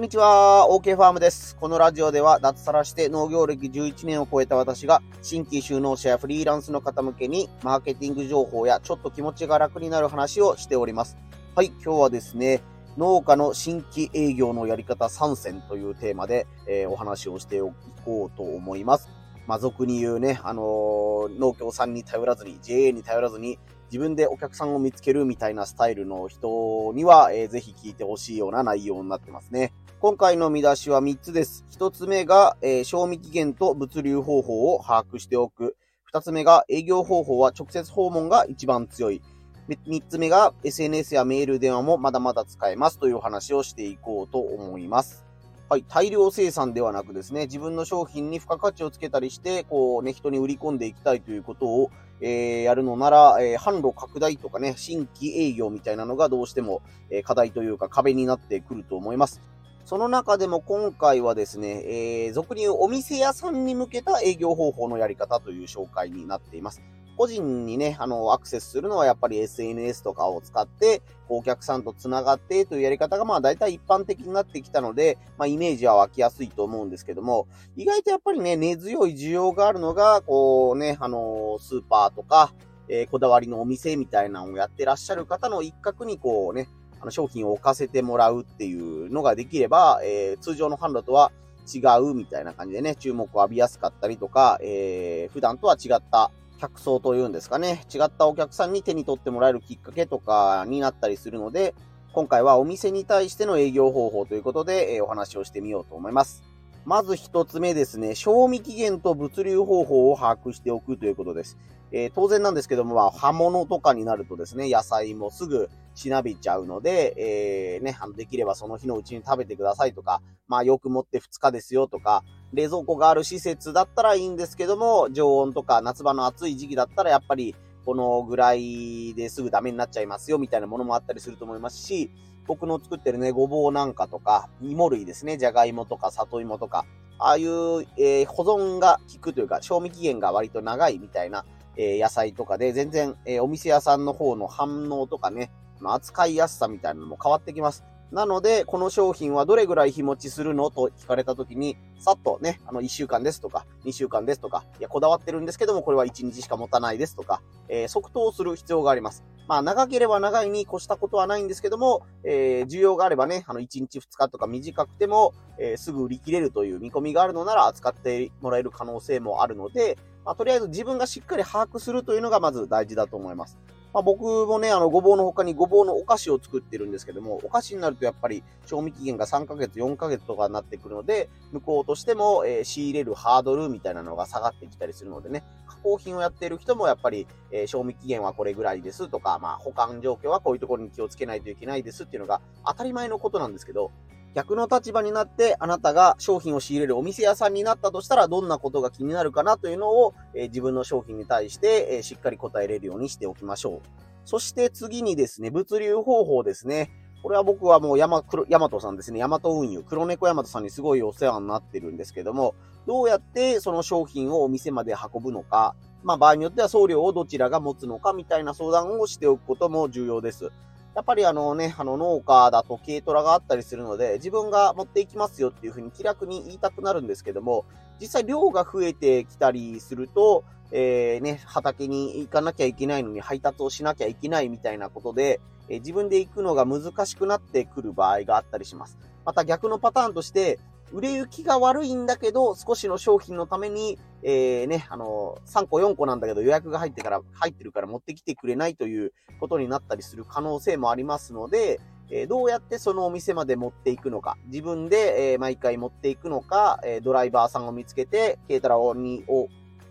こんにちは、OK ファームです。このラジオでは脱サラして農業歴11年を超えた私が新規就農者やフリーランスの方向けにマーケティング情報やちょっと気持ちが楽になる話をしております。はい、今日はですね、農家の新規営業のやり方参戦というテーマで、えー、お話をしていこうと思います。まあ、俗に言うね、あのー、農協さんに頼らずに、JA に頼らずに、自分でお客さんを見つけるみたいなスタイルの人には、えー、ぜひ聞いてほしいような内容になってますね。今回の見出しは3つです。1つ目が、えー、賞味期限と物流方法を把握しておく。2つ目が、営業方法は直接訪問が一番強い。3つ目が、SNS やメール、電話もまだまだ使えますという話をしていこうと思います。はい、大量生産ではなくですね、自分の商品に付加価値をつけたりして、こうね、人に売り込んでいきたいということを、えー、やるのなら、えー、販路拡大とかね、新規営業みたいなのがどうしても、えー、課題というか壁になってくると思います。その中でも今回はですね、えー、俗に言うお店屋さんに向けた営業方法のやり方という紹介になっています。個人にね、あの、アクセスするのはやっぱり SNS とかを使って、お客さんと繋がってというやり方がまあ大体一般的になってきたので、まあイメージは湧きやすいと思うんですけども、意外とやっぱりね、根強い需要があるのが、こうね、あの、スーパーとか、えー、こだわりのお店みたいなのをやってらっしゃる方の一角にこうね、あの商品を置かせてもらうっていうのができれば、えー、通常の販路とは違うみたいな感じでね、注目を浴びやすかったりとか、えー、普段とは違った客層というんですかね、違ったお客さんに手に取ってもらえるきっかけとかになったりするので、今回はお店に対しての営業方法ということで、え、お話をしてみようと思います。まず一つ目ですね、賞味期限と物流方法を把握しておくということです。えー、当然なんですけども、まあ、刃物とかになるとですね、野菜もすぐしなびちゃうので、えー、ね、あの、できればその日のうちに食べてくださいとか、まあ、よく持って2日ですよとか、冷蔵庫がある施設だったらいいんですけども、常温とか夏場の暑い時期だったらやっぱり、このぐらいですぐダメになっちゃいますよみたいなものもあったりすると思いますし、僕の作ってるね、ごぼうなんかとか、芋類ですね、じゃがいもとか里芋とか、ああいう、えー、保存が効くというか、賞味期限が割と長いみたいな、え、野菜とかで、全然、え、お店屋さんの方の反応とかね、扱いやすさみたいなのも変わってきます。なので、この商品はどれぐらい日持ちするのと聞かれたときに、さっとね、あの、1週間ですとか、2週間ですとか、いや、こだわってるんですけども、これは1日しか持たないですとか、えー、即答する必要があります。まあ、長ければ長いに越したことはないんですけども、えー、需要があればね、あの、1日2日とか短くても、えー、すぐ売り切れるという見込みがあるのなら扱ってもらえる可能性もあるので、まあ、とりあえず自分がしっかり把握するというのがまず大事だと思います。まあ、僕もね、あの、ごぼうの他にごぼうのお菓子を作ってるんですけども、お菓子になるとやっぱり賞味期限が3ヶ月、4ヶ月とかになってくるので、向こうとしても、えー、仕入れるハードルみたいなのが下がってきたりするのでね、加工品をやっている人もやっぱり、えー、賞味期限はこれぐらいですとか、まあ、保管状況はこういうところに気をつけないといけないですっていうのが当たり前のことなんですけど、逆の立場になってあなたが商品を仕入れるお店屋さんになったとしたらどんなことが気になるかなというのを、え、自分の商品に対して、え、しっかり答えれるようにしておきましょう。そして次にですね、物流方法ですね。これは僕はもうヤマ、ヤマトさんですね。ヤマト運輸、黒猫ヤマトさんにすごいお世話になってるんですけども、どうやってその商品をお店まで運ぶのか、まあ場合によっては送料をどちらが持つのかみたいな相談をしておくことも重要です。やっぱりあのね、あの農家だと軽トラがあったりするので、自分が持っていきますよっていうふうに気楽に言いたくなるんですけども、実際量が増えてきたりすると、えー、ね、畑に行かなきゃいけないのに配達をしなきゃいけないみたいなことで、えー、自分で行くのが難しくなってくる場合があったりします。また逆のパターンとして、売れ行きが悪いんだけど、少しの商品のために、えー、ね、あの、3個4個なんだけど予約が入ってから、入ってるから持ってきてくれないということになったりする可能性もありますので、えー、どうやってそのお店まで持っていくのか、自分で、えー、毎回持っていくのか、えドライバーさんを見つけて、軽トラをにを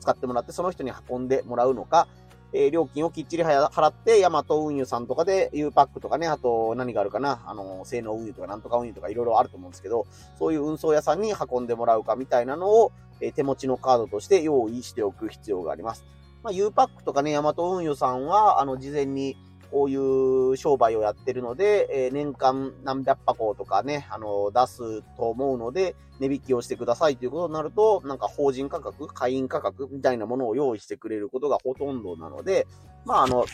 使ってもらって、その人に運んでもらうのか、えー、料金をきっちり払って、ヤマト運輸さんとかで U パックとかね、あと何があるかな、あの、性能運輸とかなんとか運輸とかいろいろあると思うんですけど、そういう運送屋さんに運んでもらうかみたいなのを、えー、手持ちのカードとして用意しておく必要があります。まあ、U パックとかね、ヤマト運輸さんは、あの、事前に、こういう商売をやってるので、えー、年間何百箱とかね、あの、出すと思うので、値引きをしてくださいということになると、なんか法人価格、会員価格みたいなものを用意してくれることがほとんどなので、まあ、あの、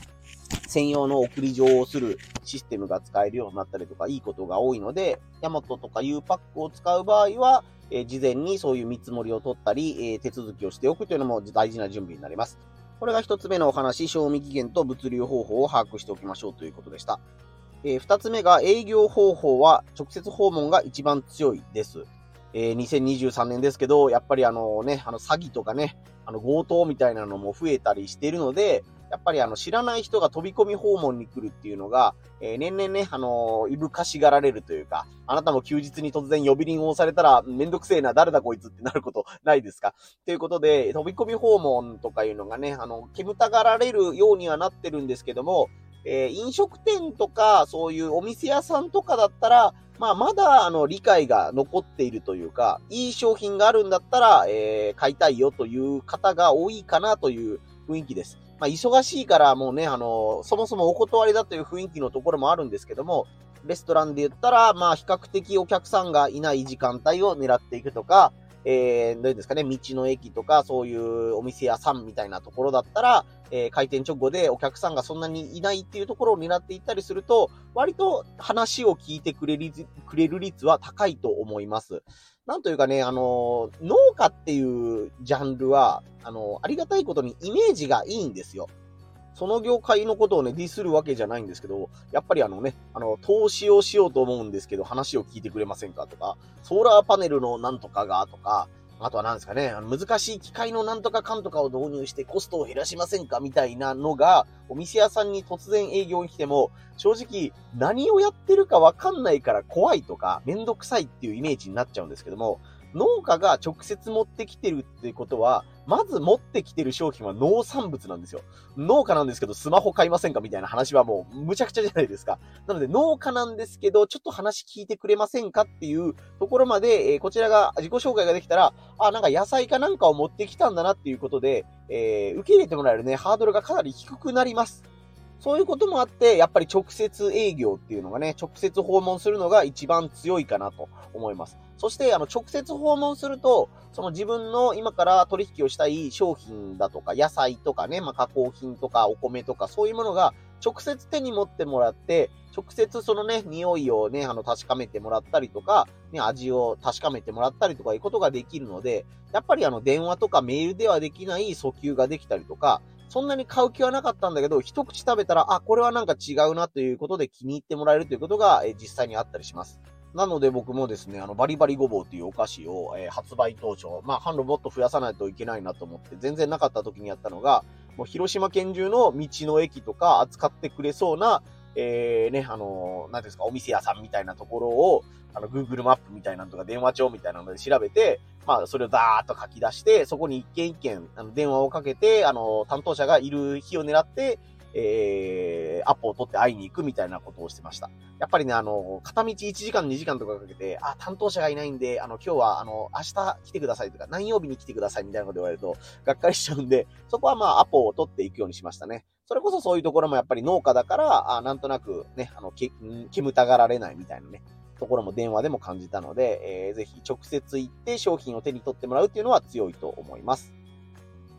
専用の送り状をするシステムが使えるようになったりとか、いいことが多いので、ヤマトとか U パックを使う場合は、えー、事前にそういう見積もりを取ったり、えー、手続きをしておくというのも大事な準備になります。これが一つ目のお話、賞味期限と物流方法を把握しておきましょうということでした。えー、二つ目が営業方法は直接訪問が一番強いです。えー、2023年ですけど、やっぱりあのね、あの詐欺とかね、あの強盗みたいなのも増えたりしているので、やっぱりあの知らない人が飛び込み訪問に来るっていうのが、えー、年々ね、あのー、いぶかしがられるというか、あなたも休日に突然呼び鈴を押されたら、めんどくせえな、誰だこいつってなることないですか？ということで、飛び込み訪問とかいうのがね、あの、煙たがられるようにはなってるんですけども、えー、飲食店とか、そういうお店屋さんとかだったら、まあ、まだ、あの、理解が残っているというか、いい商品があるんだったら、えー、買いたいよという方が多いかなという雰囲気です。まあ、忙しいからもうね、あの、そもそもお断りだという雰囲気のところもあるんですけども、レストランで言ったら、まあ、比較的お客さんがいない時間帯を狙っていくとか、えー、どうですかね、道の駅とか、そういうお店屋さんみたいなところだったら、えー、開店直後でお客さんがそんなにいないっていうところを狙っていったりすると、割と話を聞いてくれるくれる率は高いと思います。なんというかね、あの、農家っていうジャンルは、あの、ありがたいことにイメージがいいんですよ。その業界のことをね、ディスるわけじゃないんですけど、やっぱりあのね、あの、投資をしようと思うんですけど、話を聞いてくれませんかとか、ソーラーパネルのなんとかがとか、あとは何ですかね、あの難しい機械のなんとかかんとかを導入してコストを減らしませんかみたいなのが、お店屋さんに突然営業に来ても、正直何をやってるかわかんないから怖いとか、めんどくさいっていうイメージになっちゃうんですけども、農家が直接持ってきてるってことは、まず持ってきてる商品は農産物なんですよ。農家なんですけど、スマホ買いませんかみたいな話はもう、むちゃくちゃじゃないですか。なので、農家なんですけど、ちょっと話聞いてくれませんかっていうところまで、えー、こちらが自己紹介ができたら、あ、なんか野菜かなんかを持ってきたんだなっていうことで、えー、受け入れてもらえるね、ハードルがかなり低くなります。そういうこともあって、やっぱり直接営業っていうのがね、直接訪問するのが一番強いかなと思います。そして、あの、直接訪問すると、その自分の今から取引をしたい商品だとか、野菜とかね、まあ、加工品とか、お米とか、そういうものが直接手に持ってもらって、直接そのね、匂いをね、あの、確かめてもらったりとか、ね、味を確かめてもらったりとかいうことができるので、やっぱりあの、電話とかメールではできない訴求ができたりとか、そんなに買う気はなかったんだけど、一口食べたら、あ、これはなんか違うなということで気に入ってもらえるということが、え実際にあったりします。なので僕もですね、あの、バリバリごぼうというお菓子を、えー、発売当初、まあ、販路もっと増やさないといけないなと思って、全然なかった時にやったのが、もう広島県中の道の駅とか扱ってくれそうな、えー、ね、あの、なんですか、お店屋さんみたいなところを、あの、Google マップみたいなのとか電話帳みたいなので調べて、まあ、それをダーッと書き出して、そこに一件一件、あの、電話をかけて、あの、担当者がいる日を狙って、えー、アポを取って会いに行くみたいなことをしてました。やっぱりね、あの、片道1時間2時間とかかけて、あ、担当者がいないんで、あの、今日は、あの、明日来てくださいとか、何曜日に来てくださいみたいなこと言われると、がっかりしちゃうんで、そこはまあ、アポを取っていくようにしましたね。それこそそういうところもやっぱり農家だから、あなんとなくね、あの、け、煙たがられないみたいなね、ところも電話でも感じたので、えー、ぜひ直接行って商品を手に取ってもらうっていうのは強いと思います。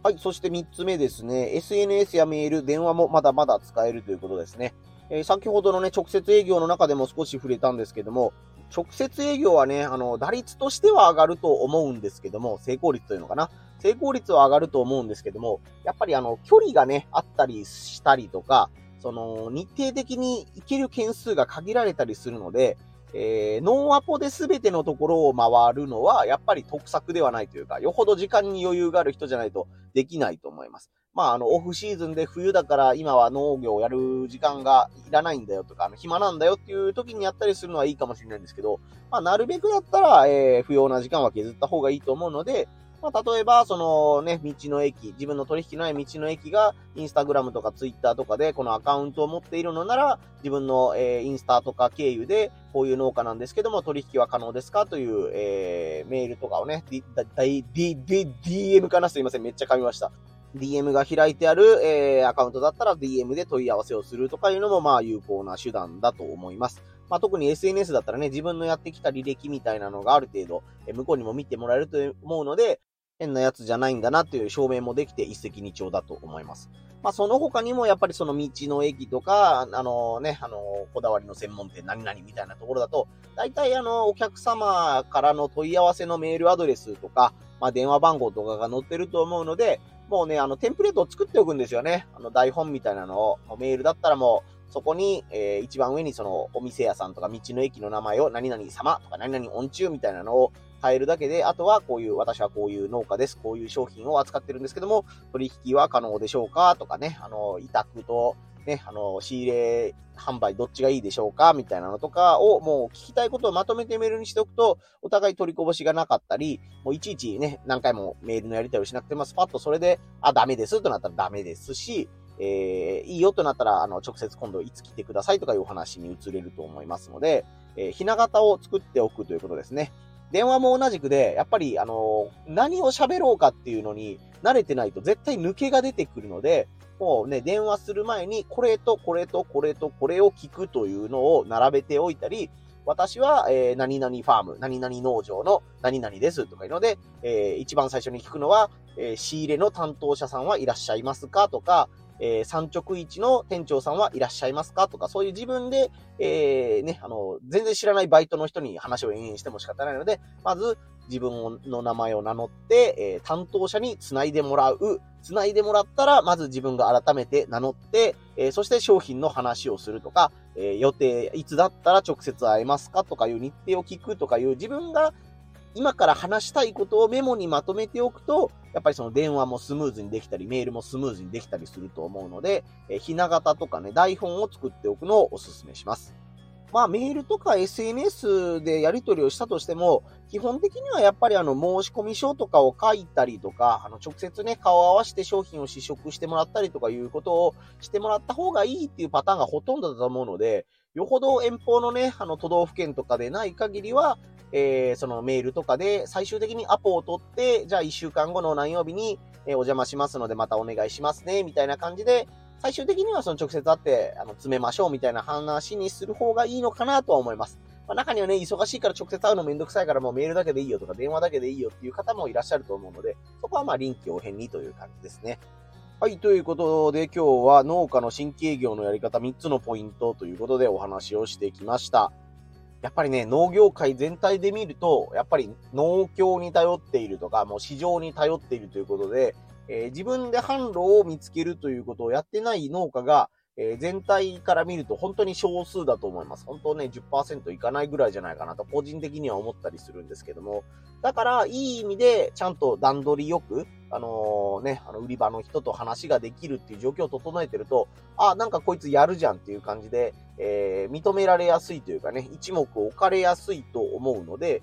はい、そして3つ目ですね、SNS やメール、電話もまだまだ使えるということですね。えー、先ほどのね、直接営業の中でも少し触れたんですけども、直接営業はね、あの、打率としては上がると思うんですけども、成功率というのかな。成功率は上がると思うんですけども、やっぱりあの、距離がね、あったりしたりとか、その、日程的に行ける件数が限られたりするので、えー、ノンアポで全てのところを回るのは、やっぱり得策ではないというか、よほど時間に余裕がある人じゃないとできないと思います。まあ、あの、オフシーズンで冬だから今は農業をやる時間がいらないんだよとか、あの、暇なんだよっていう時にやったりするのはいいかもしれないんですけど、まあ、なるべくだったら、えー、不要な時間は削った方がいいと思うので、まあ、例えば、そのね、道の駅、自分の取引のない道の駅が、インスタグラムとかツイッターとかで、このアカウントを持っているのなら、自分の、えー、インスタとか経由で、こういう農家なんですけども、取引は可能ですかという、えー、メールとかをね、D、D、D、DM かな？すいません、めっちゃ噛みました。DM が開いてある、えー、アカウントだったら DM で問い合わせをするとかいうのも、まあ、有効な手段だと思います。まあ、特に SNS だったらね、自分のやってきた履歴みたいなのがある程度、え向こうにも見てもらえると思うので、変なやつじゃないんだなっていう証明もできて一石二鳥だと思います。まあ、その他にもやっぱりその道の駅とか、あのね、あの、こだわりの専門店何々みたいなところだと、大体あの、お客様からの問い合わせのメールアドレスとか、まあ、電話番号とかが載ってると思うので、もうね、あの、テンプレートを作っておくんですよね。あの、台本みたいなのを、メールだったらもう、そこに、えー、一番上にその、お店屋さんとか道の駅の名前を、何々様とか何々音中みたいなのを変えるだけで、あとはこういう、私はこういう農家です、こういう商品を扱ってるんですけども、取引は可能でしょうかとかね、あの、委託と、ね、あの、仕入れ、販売どっちがいいでしょうかみたいなのとかをもう聞きたいことをまとめてメールにしておくと、お互い取りこぼしがなかったり、もういちいちね、何回もメールのやり取りをしなくても、スパッとそれで、あ、ダメですとなったらダメですし、えー、いいよとなったら、あの、直接今度いつ来てくださいとかいうお話に移れると思いますので、えー、ひな形を作っておくということですね。電話も同じくで、やっぱり、あの、何を喋ろうかっていうのに慣れてないと絶対抜けが出てくるので、もうね、電話する前に、これとこれとこれとこれを聞くというのを並べておいたり、私は、えー、何々ファーム、何々農場の何々ですとかいうので、えー、一番最初に聞くのは、えー、仕入れの担当者さんはいらっしゃいますかとか、えー、産直市の店長さんはいらっしゃいますかとか、そういう自分で、えー、ね、あの、全然知らないバイトの人に話を延々しても仕方ないので、まず、自分の名前を名乗って、えー、担当者に繋いでもらう。繋いでもらったら、まず自分が改めて名乗って、え、そして商品の話をするとか、え、予定、いつだったら直接会えますかとかいう日程を聞くとかいう自分が今から話したいことをメモにまとめておくと、やっぱりその電話もスムーズにできたり、メールもスムーズにできたりすると思うので、えひな形とかね、台本を作っておくのをお勧めします。まあ、メールとか SNS でやり取りをしたとしても、基本的にはやっぱりあの、申込書とかを書いたりとか、あの、直接ね、顔を合わせて商品を試食してもらったりとかいうことをしてもらった方がいいっていうパターンがほとんどだと思うので、よほど遠方のね、あの、都道府県とかでない限りは、えー、そのメールとかで最終的にアポを取って、じゃあ1週間後の何曜日に、え、お邪魔しますのでまたお願いしますね、みたいな感じで、最終的にはその直接会って、あの、詰めましょうみたいな話にする方がいいのかなとは思います。まあ、中にはね、忙しいから直接会うのめんどくさいからもうメールだけでいいよとか電話だけでいいよっていう方もいらっしゃると思うので、そこはまあ臨機応変にという感じですね。はい、ということで今日は農家の新規営業のやり方3つのポイントということでお話をしてきました。やっぱりね、農業界全体で見ると、やっぱり農協に頼っているとか、もう市場に頼っているということで、えー、自分で販路を見つけるということをやってない農家が、えー、全体から見ると本当に少数だと思います。本当ね、10%いかないぐらいじゃないかなと、個人的には思ったりするんですけども。だから、いい意味で、ちゃんと段取りよく、あのー、ね、あの、売り場の人と話ができるっていう状況を整えてると、あ、なんかこいつやるじゃんっていう感じで、えー、認められやすいというかね、一目置かれやすいと思うので、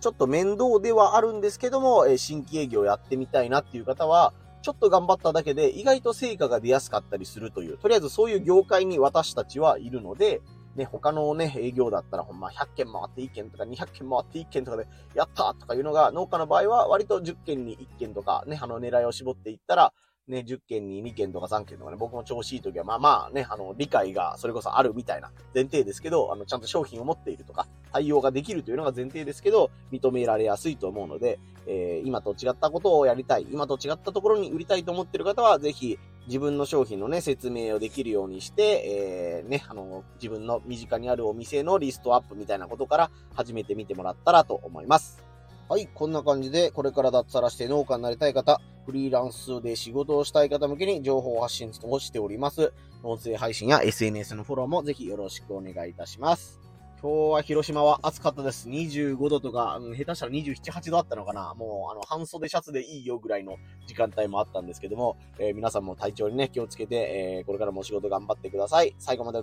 ちょっと面倒ではあるんですけども、え新規営業やってみたいなっていう方は、ちょっと頑張っただけで意外と成果が出やすかったりするという、とりあえずそういう業界に私たちはいるので、ね、他のね、営業だったらほんま100件回って1件とか200件回って1件とかで、やったとかいうのが、農家の場合は割と10件に1件とかね、あの狙いを絞っていったら、ね、10件に2件とか3件とかね、僕も調子いい時は、まあまあね、あの、理解がそれこそあるみたいな前提ですけど、あの、ちゃんと商品を持っているとか、対応ができるというのが前提ですけど、認められやすいと思うので、えー、今と違ったことをやりたい、今と違ったところに売りたいと思っている方は、ぜひ、自分の商品のね、説明をできるようにして、えー、ね、あの、自分の身近にあるお店のリストアップみたいなことから始めてみてもらったらと思います。はい、こんな感じで、これから脱サラして農家になりたい方、フリーランスで仕事をしたい方向けに情報発信をしております。音声配信や SNS のフォローもぜひよろしくお願いいたします。今日は広島は暑かったです。25度とか、うん、下手したら27、8度あったのかなもう、あの、半袖シャツでいいよぐらいの時間帯もあったんですけども、えー、皆さんも体調にね、気をつけて、えー、これからもお仕事頑張ってください。最後まで、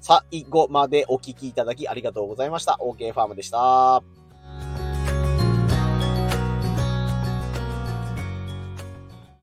最後までお聞きいただきありがとうございました。OK ファームでした。